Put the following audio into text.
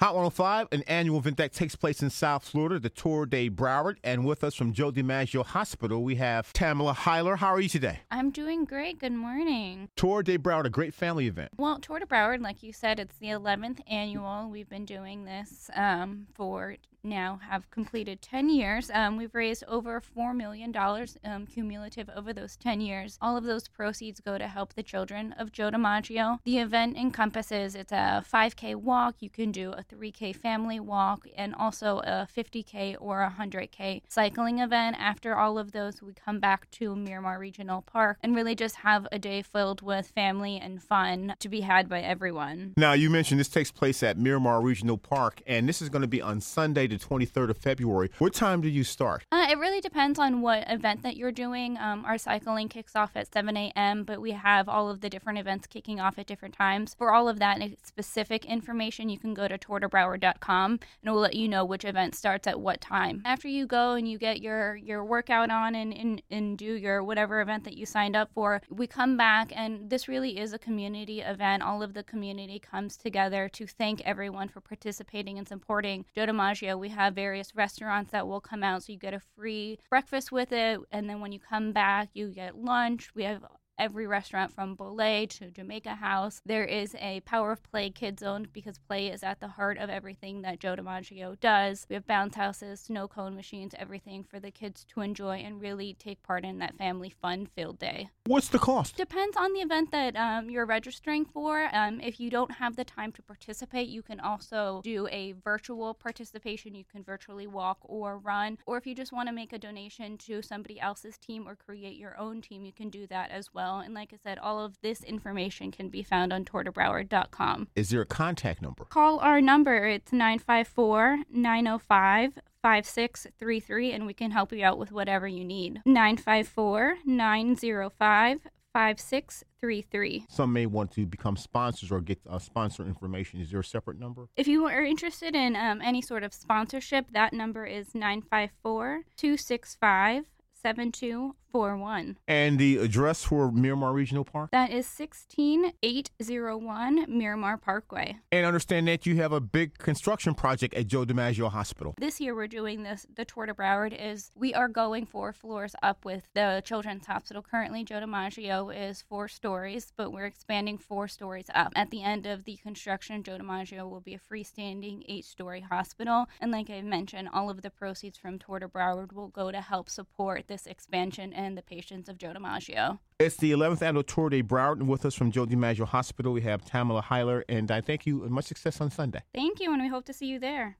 Hot 105, an annual event that takes place in South Florida, the Tour de Broward. And with us from Joe DiMaggio Hospital, we have Tamala Hyler. How are you today? I'm doing great. Good morning. Tour de Broward, a great family event. Well, Tour de Broward, like you said, it's the 11th annual. We've been doing this um, for now have completed 10 years. Um, we've raised over $4 million um, cumulative over those 10 years. All of those proceeds go to help the children of Joe DiMaggio. The event encompasses it's a 5K walk. You can do a 3K family walk and also a 50K or 100K cycling event. After all of those, we come back to Miramar Regional Park and really just have a day filled with family and fun to be had by everyone. Now, you mentioned this takes place at Miramar Regional Park, and this is going to be on Sunday, the 23rd of February. What time do you start? Uh, it really depends on what event that you're doing. Um, our cycling kicks off at 7 a.m., but we have all of the different events kicking off at different times. For all of that specific information, you can go to tourdebroward.com and it will let you know which event starts at what time. After you go and you get your, your workout on and, and, and do your whatever event that you signed up for, we come back and this really is a community event. All of the community comes together to thank everyone for participating and supporting Joe DiMaggio. We have various restaurants that will come out, so you get a free breakfast with it, and then when you come back, you get lunch. We have every restaurant from Bolay to Jamaica House. There is a Power of Play Kid Zone because play is at the heart of everything that Joe DiMaggio does. We have bounce houses, snow cone machines, everything for the kids to enjoy and really take part in that family fun filled day. What's the cost? Depends on the event that um, you're registering for. Um, if you don't have the time to participate, you can also do a virtual participation. You can virtually walk or run. Or if you just want to make a donation to somebody else's team or create your own team, you can do that as well well. And like I said, all of this information can be found on tourdebroward.com. Is there a contact number? Call our number. It's 954 905 5633 and we can help you out with whatever you need. 954 905 5633. Some may want to become sponsors or get uh, sponsor information. Is there a separate number? If you are interested in um, any sort of sponsorship, that number is 954 265 7241. And the address for Miramar Regional Park? That is 16801 Miramar Parkway. And understand that you have a big construction project at Joe DiMaggio Hospital. This year we're doing this, the Tour de Broward is, we are going four floors up with the Children's Hospital. Currently, Joe DiMaggio is four stories, but we're expanding four stories up. At the end of the construction, Joe DiMaggio will be a freestanding eight story hospital. And like I mentioned, all of the proceeds from Tour de Broward will go to help support this expansion and the patients of Joe DiMaggio. It's the 11th annual Tour de Broward, and with us from Joe DiMaggio Hospital, we have Tamala Hyler, and I thank you and much success on Sunday. Thank you, and we hope to see you there.